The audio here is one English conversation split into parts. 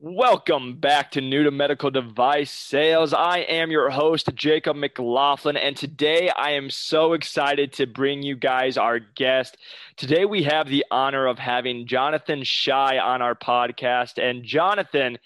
Welcome back to New to Medical Device Sales. I am your host, Jacob McLaughlin, and today I am so excited to bring you guys our guest. Today we have the honor of having Jonathan Shy on our podcast, and Jonathan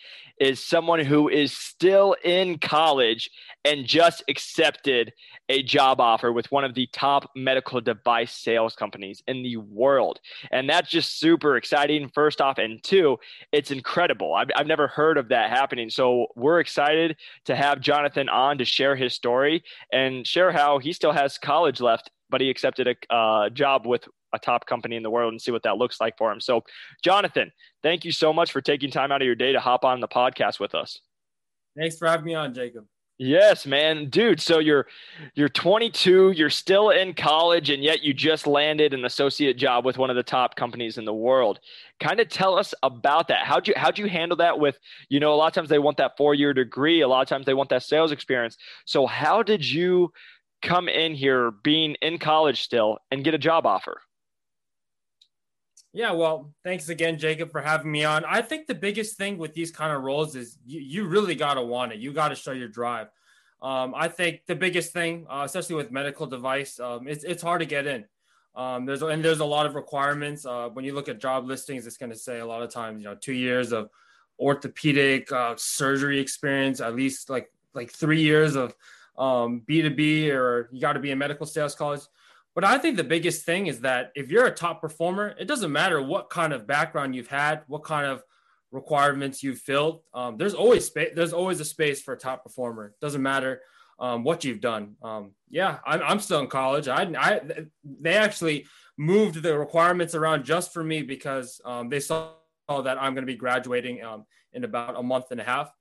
is someone who is still in college and just accepted a job offer with one of the top medical device sales companies in the world. And that's just super exciting, first off. And two, it's incredible. I've, I've never heard of that happening. So we're excited to have Jonathan on to share his story and share how he still has college left, but he accepted a uh, job with a top company in the world and see what that looks like for him. So, Jonathan, thank you so much for taking time out of your day to hop on the podcast with us. Thanks for having me on, Jacob. Yes, man, dude. So you're you're 22, you're still in college, and yet you just landed an associate job with one of the top companies in the world. Kind of tell us about that. How'd you how'd you handle that? With you know, a lot of times they want that four year degree, a lot of times they want that sales experience. So how did you come in here, being in college still, and get a job offer? Yeah, well, thanks again, Jacob, for having me on. I think the biggest thing with these kind of roles is you, you really got to want it. You got to show your drive. Um, I think the biggest thing, uh, especially with medical device, um, it's, it's hard to get in. Um, there's and there's a lot of requirements. Uh, when you look at job listings, it's going to say a lot of times, you know, two years of orthopedic uh, surgery experience, at least like like three years of um, B2B, or you got to be in medical sales college. But I think the biggest thing is that if you're a top performer, it doesn't matter what kind of background you've had, what kind of requirements you've filled. Um, there's always space. There's always a space for a top performer. It doesn't matter um, what you've done. Um, yeah, I'm, I'm, still in college. I, I, they actually moved the requirements around just for me because um, they saw that I'm going to be graduating um, in about a month and a half.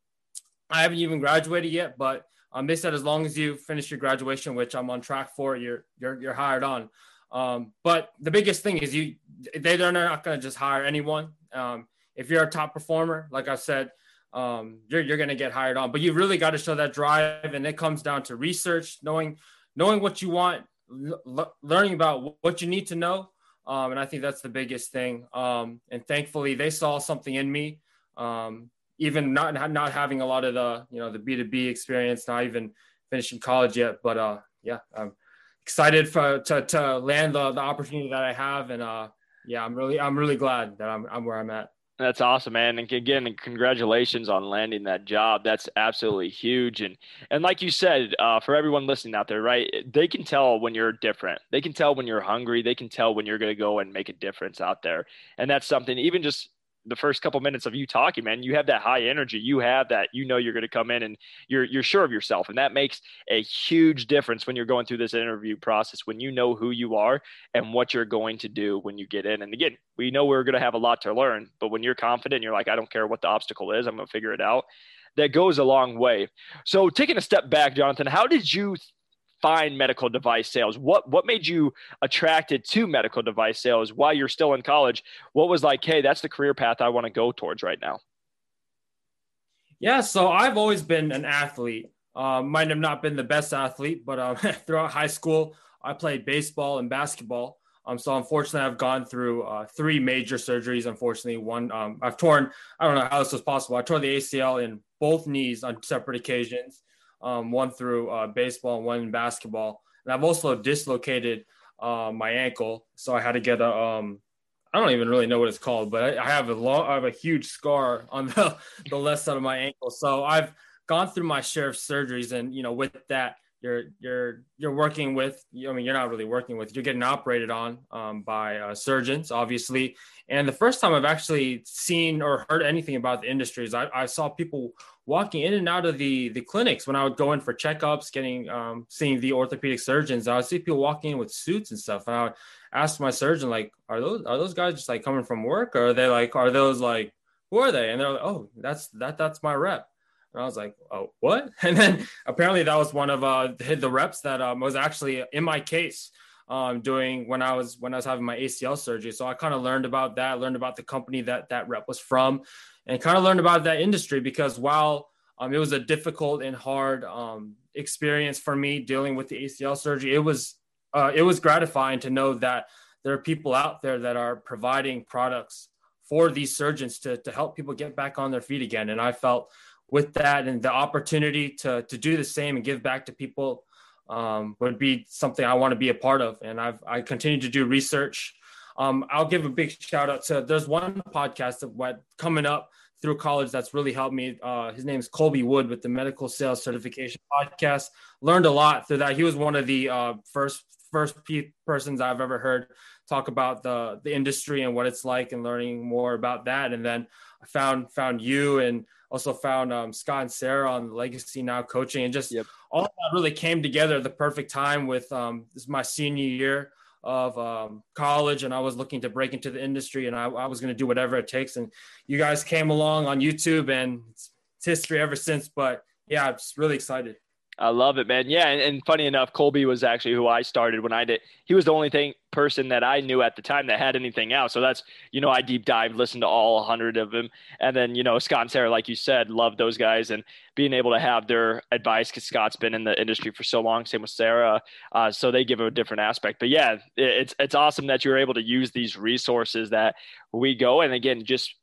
I haven't even graduated yet, but um, they said as long as you finish your graduation, which I'm on track for, you're you're you're hired on. Um, but the biggest thing is you they they're not going to just hire anyone. Um, if you're a top performer, like I said, um, you're you're going to get hired on. But you really got to show that drive, and it comes down to research, knowing knowing what you want, l- learning about what you need to know. Um, and I think that's the biggest thing. Um, and thankfully, they saw something in me. Um, even not not having a lot of the you know the B two B experience, not even finishing college yet. But uh, yeah, I'm excited for to to land the, the opportunity that I have, and uh, yeah, I'm really I'm really glad that I'm I'm where I'm at. That's awesome, man. And again, congratulations on landing that job. That's absolutely huge. And and like you said, uh, for everyone listening out there, right? They can tell when you're different. They can tell when you're hungry. They can tell when you're going to go and make a difference out there. And that's something. Even just the first couple minutes of you talking, man, you have that high energy. You have that, you know, you're going to come in and you're, you're sure of yourself. And that makes a huge difference when you're going through this interview process, when you know who you are and what you're going to do when you get in. And again, we know we're going to have a lot to learn, but when you're confident, you're like, I don't care what the obstacle is, I'm going to figure it out. That goes a long way. So, taking a step back, Jonathan, how did you find medical device sales? What what made you attracted to medical device sales while you're still in college? What was like, hey, that's the career path I want to go towards right now? Yeah, so I've always been an athlete. Uh, might have not been the best athlete, but um, throughout high school, I played baseball and basketball. Um, so unfortunately, I've gone through uh, three major surgeries. Unfortunately, one um, I've torn. I don't know how this was possible. I tore the ACL in both knees on separate occasions um, one through uh, baseball and one in basketball. And I've also dislocated uh, my ankle, so I had to get a. Um, I don't even really know what it's called, but I, have a long, I have a huge scar on the, the left side of my ankle. So I've gone through my share of surgeries, and you know, with that, you're you're you're working with i mean you're not really working with you're getting operated on um, by uh, surgeons obviously. And the first time i've actually seen or heard anything about the industries I, I saw people walking in and out of the the clinics when i would go in for checkups getting um, seeing the orthopedic surgeons. I would see people walking in with suits and stuff. And i would ask my surgeon like are those are those guys just like coming from work? Or are they like are those like who are they? And they're like oh that's that that's my rep and I was like, oh, what? And then apparently that was one of uh, the reps that um, was actually in my case um, doing when I was when I was having my ACL surgery. So I kind of learned about that, learned about the company that that rep was from, and kind of learned about that industry because while um, it was a difficult and hard um, experience for me dealing with the ACL surgery, it was uh, it was gratifying to know that there are people out there that are providing products for these surgeons to, to help people get back on their feet again. And I felt with that and the opportunity to, to do the same and give back to people um, would be something I want to be a part of. And I've, I continue to do research. Um, I'll give a big shout out to, there's one podcast that went coming up through college that's really helped me. Uh, his name is Colby Wood with the Medical Sales Certification Podcast. Learned a lot through that. He was one of the uh, first first persons I've ever heard talk about the the industry and what it's like, and learning more about that. And then I found found you, and also found um, Scott and Sarah on Legacy Now Coaching, and just yep. all that really came together at the perfect time. With um, this is my senior year of um, college and I was looking to break into the industry and I, I was going to do whatever it takes. And you guys came along on YouTube and it's, it's history ever since. But yeah, I'm just really excited. I love it, man. Yeah, and, and, funny enough, Colby was actually who I started when I did. He was the only thing person that I knew at the time that had anything out. So that's you know I deep dive, listened to all hundred of them, and then you know Scott and Sarah, like you said, love those guys and being able to have their advice because Scott's been in the industry for so long. Same with Sarah, uh, so they give a different aspect. But yeah, it's it's awesome that you're able to use these resources that we go and again just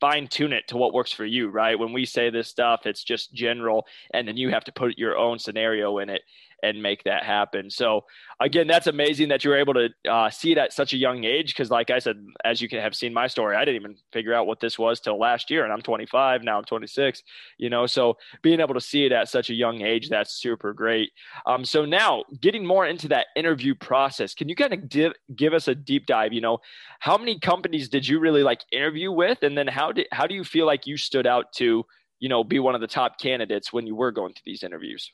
fine tune it to what works for you, right? When we say this stuff, it's just general, and then you have to put your own scenario in it and make that happen. So again, that's amazing that you're able to uh, see it at such a young age. Because like I said, as you can have seen my story, I didn't even figure out what this was till last year, and I'm 25 now. I'm 26. You know, so being able to see it at such a young age, that's super great. Um, so now getting more into that interview process, can you kind of div- give us a deep dive? You know, how many companies did you really like interview with, and then how did how do you feel like you stood out to you know be one of the top candidates when you were going to these interviews?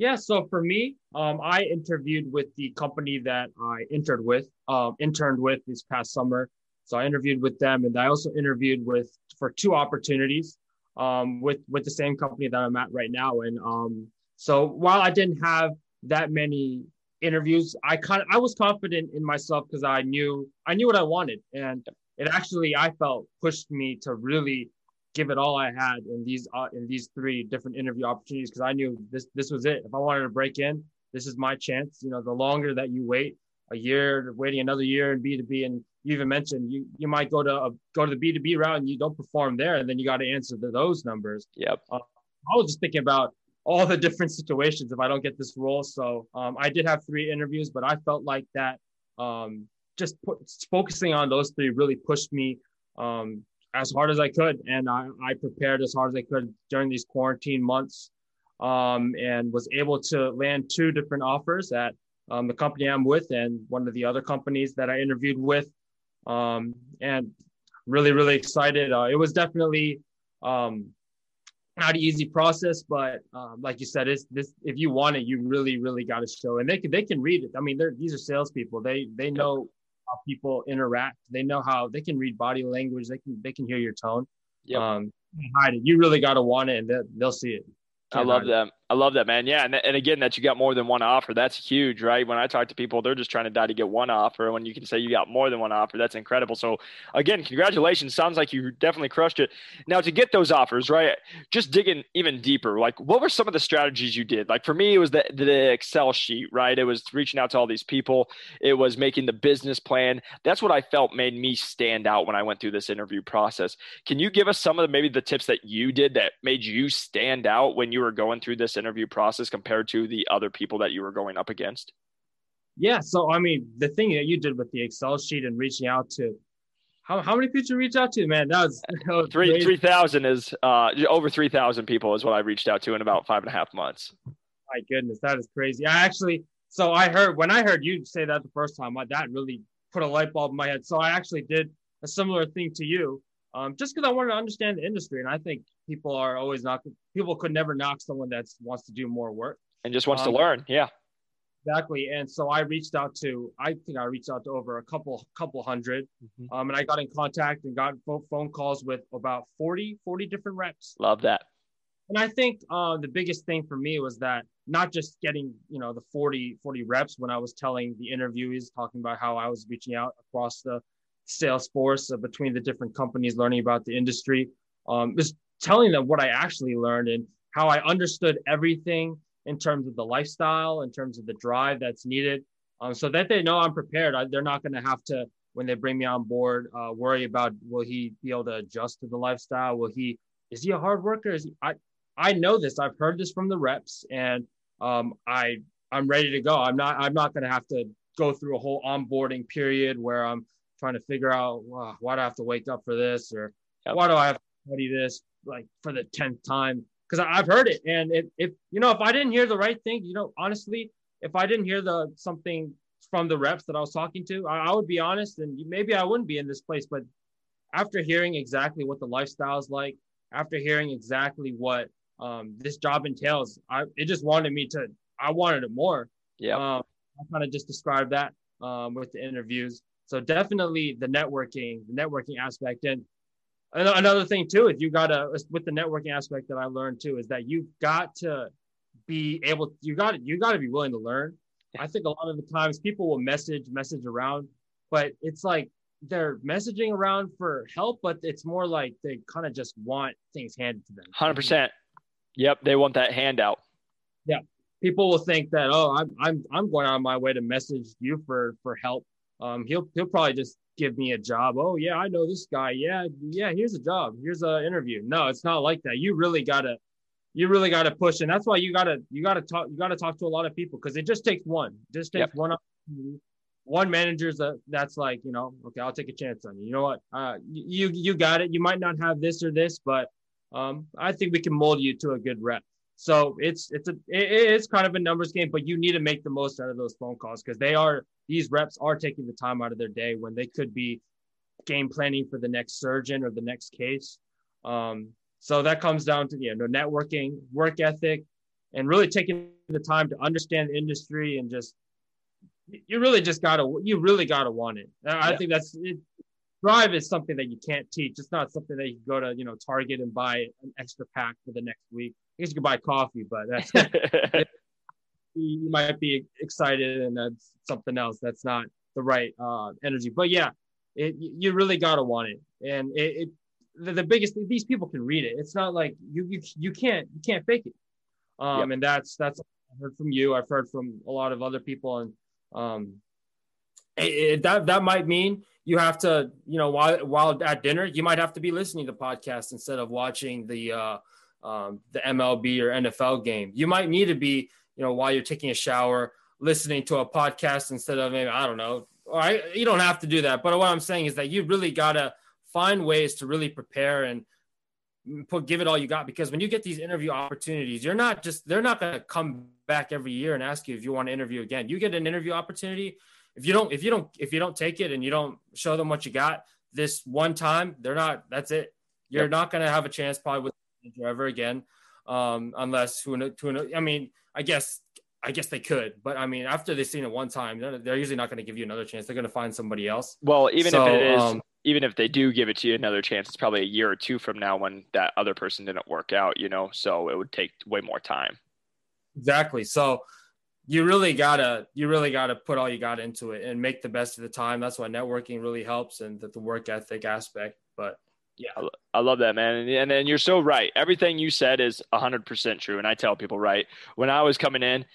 Yeah, so for me, um, I interviewed with the company that I interned with, uh, interned with this past summer. So I interviewed with them, and I also interviewed with for two opportunities um, with with the same company that I'm at right now. And um, so while I didn't have that many interviews, I kind of I was confident in myself because I knew I knew what I wanted, and it actually I felt pushed me to really give it all I had in these uh, in these three different interview opportunities because I knew this this was it. If I wanted to break in, this is my chance. You know, the longer that you wait, a year, waiting another year in B two B, and you even mentioned you you might go to a, go to the B two B route and you don't perform there, and then you got to answer to those numbers. Yep. Uh, I was just thinking about all the different situations if I don't get this role. So um, I did have three interviews, but I felt like that um, just put, focusing on those three really pushed me um, as hard as I could, and I, I prepared as hard as I could during these quarantine months, um, and was able to land two different offers at um, the company I'm with and one of the other companies that I interviewed with, um, and really really excited. Uh, it was definitely um, not an easy process, but um, like you said, it's this. If you want it, you really really got to show, and they can they can read it. I mean, they're these are salespeople. They they know how people interact. They know how they can read body language. They can they can hear your tone. Yeah. Um, hide it. You really got to want it, and they'll, they'll see it. Can't I love that. I love that, man. Yeah, and, and again, that you got more than one offer, that's huge, right? When I talk to people, they're just trying to die to get one offer. When you can say you got more than one offer, that's incredible. So, again, congratulations. Sounds like you definitely crushed it. Now, to get those offers, right? Just digging even deeper. Like, what were some of the strategies you did? Like for me, it was the the Excel sheet, right? It was reaching out to all these people. It was making the business plan. That's what I felt made me stand out when I went through this interview process. Can you give us some of the maybe the tips that you did that made you stand out when you were going through this interview process compared to the other people that you were going up against? Yeah. So, I mean, the thing that you did with the Excel sheet and reaching out to how, how many people you reach out to, man? That was, that was three three thousand is uh over three thousand people is what I reached out to in about five and a half months. My goodness, that is crazy. I actually so I heard when I heard you say that the first time, that really put a light bulb in my head. So I actually did a similar thing to you, um, just because I wanted to understand the industry, and I think people are always not people could never knock someone that wants to do more work and just wants um, to learn. Yeah, exactly. And so I reached out to I think I reached out to over a couple couple 100 mm-hmm. um, and I got in contact and got phone calls with about 40 40 different reps. Love that. And I think uh, the biggest thing for me was that not just getting you know the 40 40 reps when I was telling the interviewees talking about how I was reaching out across the sales force uh, between the different companies, learning about the industry. Um, is telling them what I actually learned and how I understood everything in terms of the lifestyle, in terms of the drive that's needed, um, so that they know I'm prepared. I, they're not going to have to when they bring me on board. Uh, worry about will he be able to adjust to the lifestyle? Will he is he a hard worker? Is he, I I know this. I've heard this from the reps, and um, I I'm ready to go. I'm not I'm not going to have to go through a whole onboarding period where I'm trying to figure out why do I have to wake up for this or yep. why do I have to study this like for the tenth time? Because I've heard it, and if, if you know if I didn't hear the right thing, you know, honestly, if I didn't hear the something from the reps that I was talking to, I, I would be honest, and maybe I wouldn't be in this place. But after hearing exactly what the lifestyle is like, after hearing exactly what um, this job entails, I it just wanted me to. I wanted it more. Yeah. Um, I kind of just described that um, with the interviews. So definitely the networking, the networking aspect, and another thing too is you gotta with the networking aspect that I learned too is that you've got to be able. You got to you got to be willing to learn. I think a lot of the times people will message message around, but it's like they're messaging around for help, but it's more like they kind of just want things handed to them. Hundred percent. Yep, they want that handout. Yeah, people will think that oh, I'm I'm I'm going on my way to message you for for help. Um, he'll he'll probably just give me a job. Oh yeah, I know this guy. Yeah, yeah. Here's a job. Here's an interview. No, it's not like that. You really gotta you really got to push, and that's why you gotta you gotta talk you gotta talk to a lot of people because it just takes one. It just takes yep. one one manager's that that's like you know okay I'll take a chance on you. You know what? Uh, you you got it. You might not have this or this, but um, I think we can mold you to a good rep. So it's it's a it's kind of a numbers game, but you need to make the most out of those phone calls because they are these reps are taking the time out of their day when they could be game planning for the next surgeon or the next case. Um, so that comes down to you know networking, work ethic, and really taking the time to understand the industry and just you really just gotta you really gotta want it. I think that's it, drive is something that you can't teach. It's not something that you can go to you know Target and buy an extra pack for the next week. I guess you can buy coffee, but that's you might be excited and that's something else. That's not the right uh, energy. But yeah, it, you really gotta want it, and it, it the, the biggest these people can read it. It's not like you you you can't you can't fake it. Um, yep. and that's that's I've heard from you. I've heard from a lot of other people, and um, it, it, that that might mean you have to you know while while at dinner you might have to be listening to podcasts instead of watching the uh, um, the MLB or NFL game. You might need to be you know while you're taking a shower listening to a podcast instead of maybe I don't know. All right, you don't have to do that, but what I'm saying is that you really gotta find ways to really prepare and put give it all you got because when you get these interview opportunities you're not just they're not going to come back every year and ask you if you want to interview again you get an interview opportunity if you don't if you don't if you don't take it and you don't show them what you got this one time they're not that's it you're yep. not going to have a chance probably with ever again um unless who to i mean i guess I guess they could, but I mean, after they've seen it one time, they're, they're usually not going to give you another chance. They're going to find somebody else. Well, even so, if it is, um, even if they do give it to you another chance, it's probably a year or two from now when that other person didn't work out, you know, so it would take way more time. Exactly. So you really gotta, you really gotta put all you got into it and make the best of the time. That's why networking really helps and the, the work ethic aspect. But yeah, I love that, man. And, and, you're so right. Everything you said is 100% true. And I tell people, right, when I was coming in,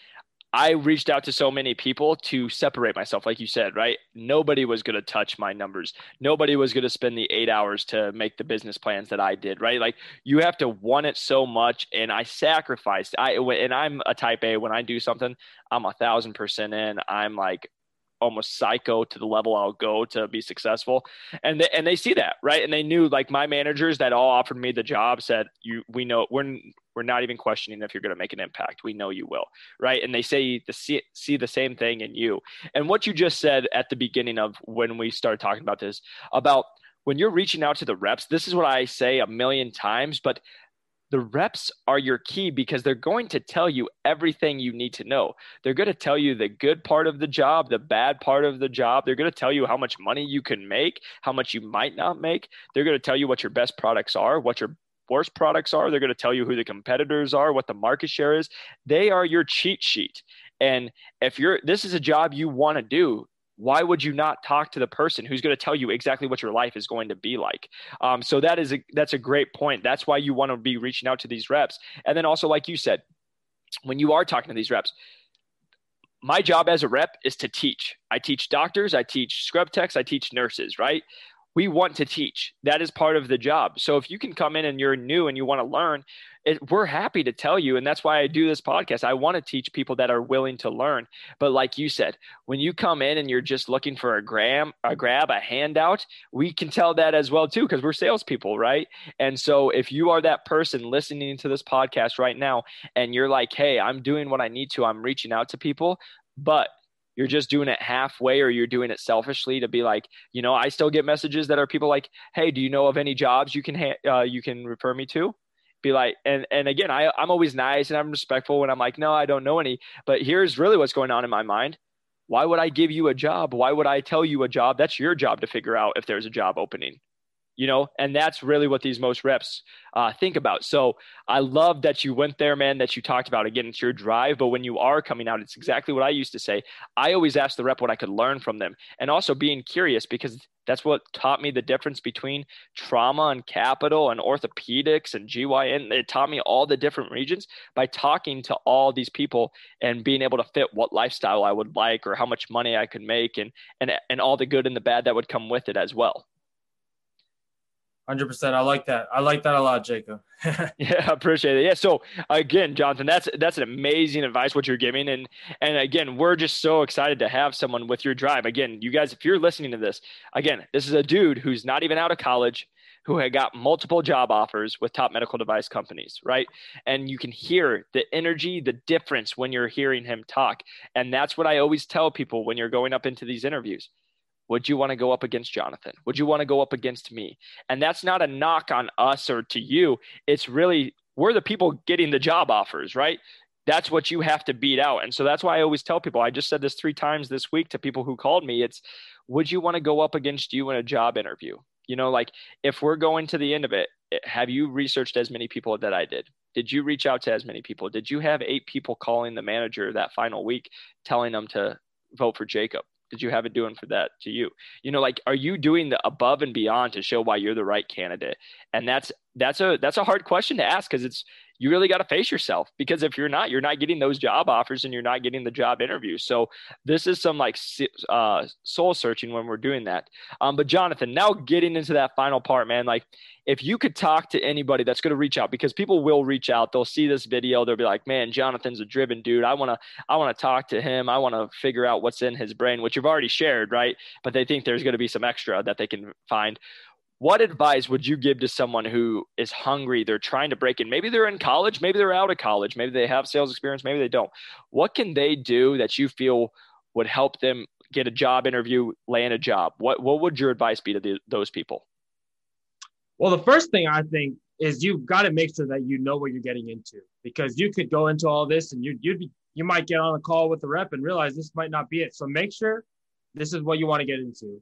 I reached out to so many people to separate myself, like you said, right? Nobody was going to touch my numbers. Nobody was going to spend the eight hours to make the business plans that I did, right? Like you have to want it so much, and I sacrificed. I and I'm a type A. When I do something, I'm a thousand percent in. I'm like almost psycho to the level I'll go to be successful. And they, and they see that, right? And they knew like my managers that all offered me the job said, "You, we know we're we're not even questioning if you're going to make an impact. We know you will, right?" And they say the see, see the same thing in you. And what you just said at the beginning of when we started talking about this about when you're reaching out to the reps, this is what I say a million times, but the reps are your key because they're going to tell you everything you need to know. They're going to tell you the good part of the job, the bad part of the job. They're going to tell you how much money you can make, how much you might not make. They're going to tell you what your best products are, what your worst products are. They're going to tell you who the competitors are, what the market share is. They are your cheat sheet. And if you're this is a job you want to do, why would you not talk to the person who's going to tell you exactly what your life is going to be like um, so that is a that's a great point that's why you want to be reaching out to these reps and then also like you said when you are talking to these reps my job as a rep is to teach. I teach doctors, I teach scrub techs, I teach nurses, right? We want to teach. That is part of the job. So if you can come in and you're new and you want to learn, it, we're happy to tell you. And that's why I do this podcast. I want to teach people that are willing to learn. But like you said, when you come in and you're just looking for a gram, a grab, a handout, we can tell that as well too, because we're salespeople, right? And so if you are that person listening to this podcast right now and you're like, hey, I'm doing what I need to, I'm reaching out to people, but you're just doing it halfway or you're doing it selfishly to be like you know i still get messages that are people like hey do you know of any jobs you can ha- uh, you can refer me to? Be like and and again I, i'm always nice and i'm respectful when i'm like no i don't know any but here's really what's going on in my mind. Why would i give you a job? Why would i tell you a job? That's your job to figure out if there's a job opening you know and that's really what these most reps uh, think about. So i love that you went there man that you talked about again it's your drive but when you are coming out it's exactly what i used to say. I always ask the rep what i could learn from them. And also being curious because that's what taught me the difference between trauma and capital and orthopedics and gyn it taught me all the different regions by talking to all these people and being able to fit what lifestyle i would like or how much money i could make and and and all the good and the bad that would come with it as well Hundred percent. I like that. I like that a lot, Jacob. yeah, I appreciate it. Yeah. So again, Jonathan, that's that's an amazing advice what you're giving, and and again, we're just so excited to have someone with your drive. Again, you guys, if you're listening to this, again, this is a dude who's not even out of college, who had got multiple job offers with top medical device companies, right? And you can hear the energy, the difference when you're hearing him talk, and that's what I always tell people when you're going up into these interviews would you want to go up against Jonathan? Would you want to go up against me? And that's not a knock on us or to you. It's really, we're the people getting the job offers, right? That's what you have to beat out. And so that's why I always tell people, I just said this three times this week to people who called me. It's, would you want to go up against you in a job interview? You know, like if we're going to the end of it, eh, have you researched as many people that I did? Did you reach out to as many people? Did you have eight people calling the manager that final week telling them to vote for Jacob? Did you have it doing for that to you. You know like are you doing the above and beyond to show why you're the right candidate? And that's that's a that's a hard question to ask because it's you really got to face yourself because if you're not you're not getting those job offers and you're not getting the job interviews. So this is some like uh, soul searching when we're doing that. Um, but jonathan now getting into that final part man like if you could talk to anybody that's going to reach out because people will reach out they'll see this video they'll be like man jonathan's a driven dude. I want to i want to talk to him. I want to figure out what's in his brain which you've already shared right? But they think there's going to be some extra that they can find what advice would you give to someone who is hungry they're trying to break in? Maybe they're in college maybe they're out of college maybe they have sales experience maybe they don't. What can they do that you feel would help them get a job interview land a job? What what would your advice be to the, those people? Well the first thing i think is you've got to make sure that you know what you're getting into because you could go into all this and you you'd be, you might get on a call with the rep and realize this might not be it. So make sure this is what you want to get into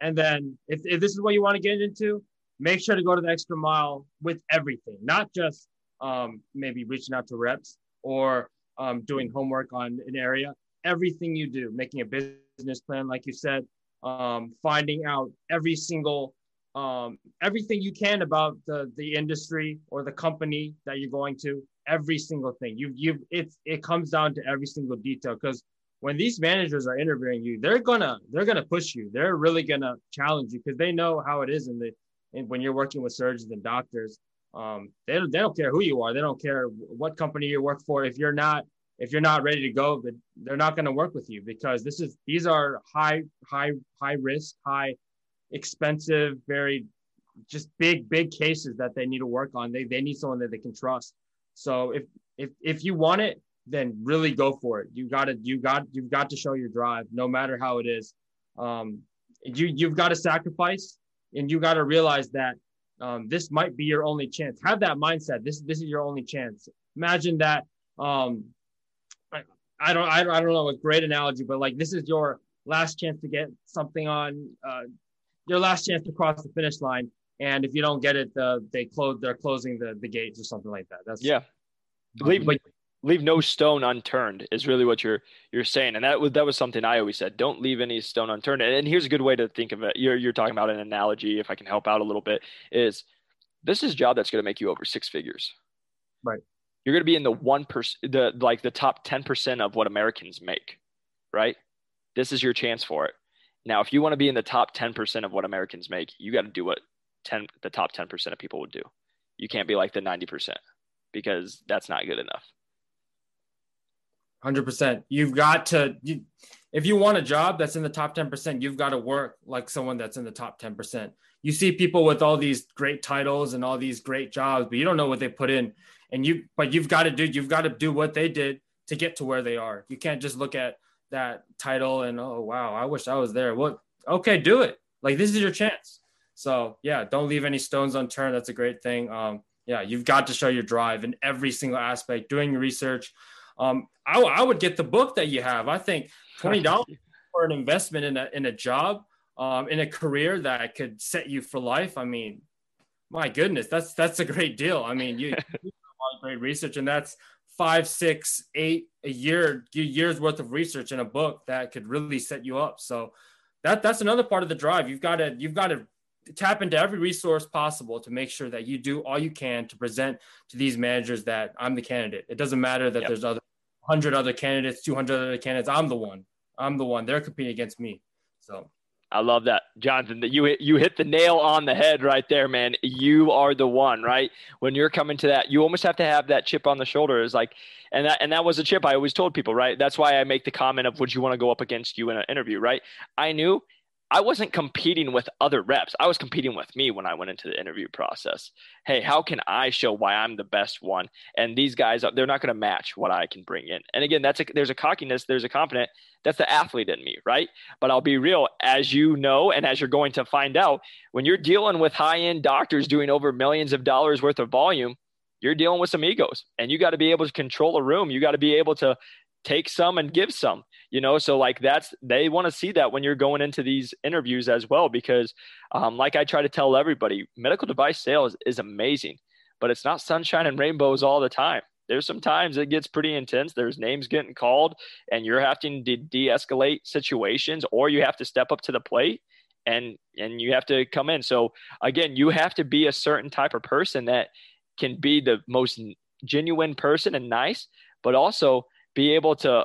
and then if, if this is what you want to get into, make sure to go to the extra mile with everything, not just um, maybe reaching out to reps or um, doing homework on an area. Everything you do, making a business plan, like you said, um, finding out every single um, everything you can about the the industry or the company that you're going to. Every single thing you you it's it comes down to every single detail because when these managers are interviewing you, they're gonna they're gonna push you. They're really gonna challenge you because they know how it is in, when you're working with surgeons and doctors. Um, they don't, they don't care who you are. They don't care what company you work for. If you're not if you're not ready to go, they're not going to work with you because this is these are high high high risk, high expensive, very just big big cases that they need to work on. They they need someone that they can trust. So if if if you want it, then really go for it. You got to, you got, you've got to show your drive, no matter how it is. Um, you, you've got to sacrifice, and you got to realize that um, this might be your only chance. Have that mindset. This, this is your only chance. Imagine that. Um, I, I don't, I, I don't know a great analogy, but like this is your last chance to get something on, uh, your last chance to cross the finish line. And if you don't get it, uh, they close, they're closing the, the gates or something like that. That's yeah. Leave, but, leave no stone unturned is really what you're you're saying and that was that was something i always said don't leave any stone unturned and here's a good way to think of it you're you're talking about an analogy if i can help out a little bit is this is a job that's going to make you over six figures right you're going to be in the one percent the like the top 10% of what americans make right? This is your chance for it. Now, if you want to be in the top 10% of what Americans make, you got to do what 10 the top 10% of people would do. You can't be like the 90% because that's not good enough. 100%. You've got to you, if you want a job that's in the top 10%, you've got to work like someone that's in the top 10%. You see people with all these great titles and all these great jobs, but you don't know what they put in. And you but you've got to do you've got to do what they did to get to where they are. You can't just look at that title and oh wow, I wish I was there. Well, okay, do it. Like this is your chance. So yeah, don't leave any stones unturned. That's a great thing. Um, yeah, you've got to show your drive in every single aspect. Doing your research. Um, I, I would get the book that you have. I think twenty dollars for an investment in a in a job, um, in a career that could set you for life. I mean, my goodness, that's that's a great deal. I mean, you, you do a lot of great research, and that's five, six, eight a year, years worth of research in a book that could really set you up. So that that's another part of the drive. You've got to you've got to tap into every resource possible to make sure that you do all you can to present to these managers that I'm the candidate. It doesn't matter that yep. there's other hundred other candidates, two hundred other candidates. I'm the one. I'm the one. They're competing against me. So I love that, Jonathan. That you hit, you hit the nail on the head right there, man. You are the one, right? When you're coming to that, you almost have to have that chip on the shoulder. Is like, and that and that was a chip I always told people, right? That's why I make the comment of, would you want to go up against you in an interview, right? I knew I wasn't competing with other reps. I was competing with me when I went into the interview process. Hey, how can I show why I'm the best one? And these guys, they're not going to match what I can bring in. And again, that's a, there's a cockiness, there's a confident. That's the athlete in me, right? But I'll be real, as you know, and as you're going to find out, when you're dealing with high end doctors doing over millions of dollars worth of volume, you're dealing with some egos, and you got to be able to control a room. You got to be able to take some and give some you know so like that's they want to see that when you're going into these interviews as well because um, like i try to tell everybody medical device sales is amazing but it's not sunshine and rainbows all the time. There's some times it gets pretty intense there's names getting called and you're having to de-escalate situations or you have to step up to the plate and and you have to come in. So again you have to be a certain type of person that can be the most genuine person and nice but also be able to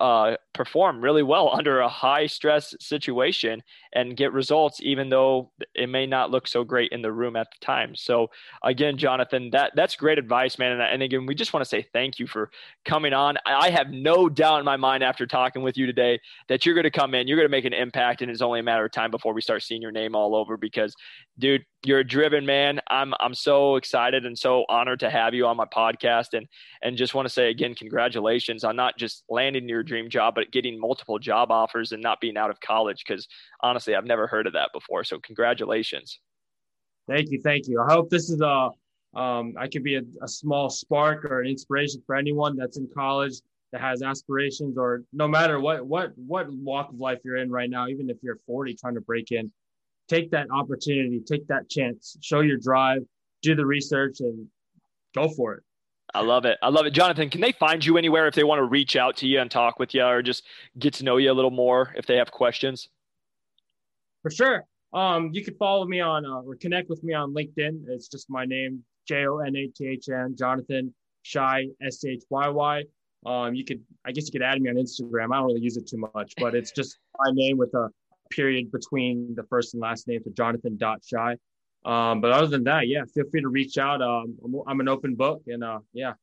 uh, perform really well under a high stress situation and get results, even though it may not look so great in the room at the time. So again, Jonathan, that that's great advice, man. And, and again, we just want to say thank you for coming on. I have no doubt in my mind after talking with you today that you're going to come in, you're going to make an impact, and it's only a matter of time before we start seeing your name all over. Because, dude, you're a driven man. I'm I'm so excited and so honored to have you on my podcast, and and just want to say again, congratulations on not just landing your dream job, but getting multiple job offers and not being out of college. Because honestly, I've never heard of that before. So congratulations. Thank you, thank you. I hope this is a um, I could be a, a small spark or an inspiration for anyone that's in college that has aspirations, or no matter what what what walk of life you're in right now, even if you're 40 trying to break in take that opportunity, take that chance, show your drive, do the research, and go for it. I love it. I love it. Jonathan, can they find you anywhere if they want to reach out to you and talk with you or just get to know you a little more if they have questions? For sure. Um, you can follow me on uh, or connect with me on LinkedIn. It's just my name, J O N A T H N, Jonathan Shy, S H Y Y. Um, you could, I guess you could add me on Instagram. I don't really use it too much, but it's just my name with a period between the first and last name, so Jonathan Dot Shy. Um, but other than that, yeah, feel free to reach out. Um, I'm, I'm an open book, and uh, yeah,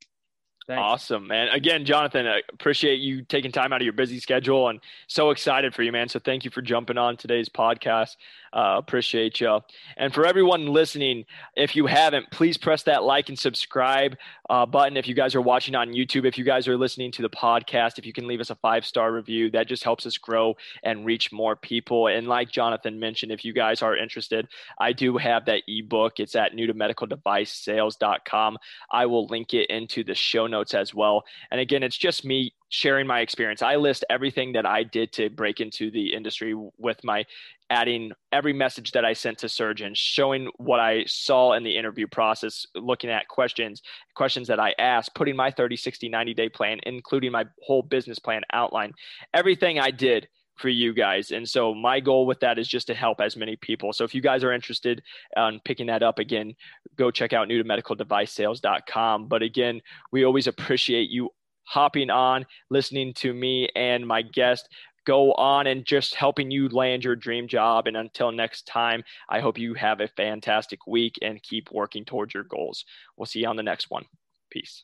Thanks. Awesome, man. Again, Jonathan, I appreciate you taking time out of your busy schedule and so excited for you, man. So thank you for jumping on today's podcast. Uh, appreciate you. And for everyone listening, if you haven't, please press that like and subscribe uh, button. If you guys are watching on YouTube, if you guys are listening to the podcast, if you can leave us a five star review, that just helps us grow and reach more people. And like Jonathan mentioned, if you guys are interested, I do have that ebook. It's at new to medical device sales.com. I will link it into the show notes as well. And again, it's just me sharing my experience. I list everything that I did to break into the industry with my adding every message that I sent to surgeons, showing what I saw in the interview process, looking at questions, questions that I asked, putting my 30, 60, 90 day plan, including my whole business plan outline, everything I did for you guys. And so my goal with that is just to help as many people. So if you guys are interested in picking that up again, go check out new to medicaldevice sales.com. But again, we always appreciate you hopping on, listening to me and my guest go on and just helping you land your dream job. And until next time, I hope you have a fantastic week and keep working towards your goals. We'll see you on the next one. Peace.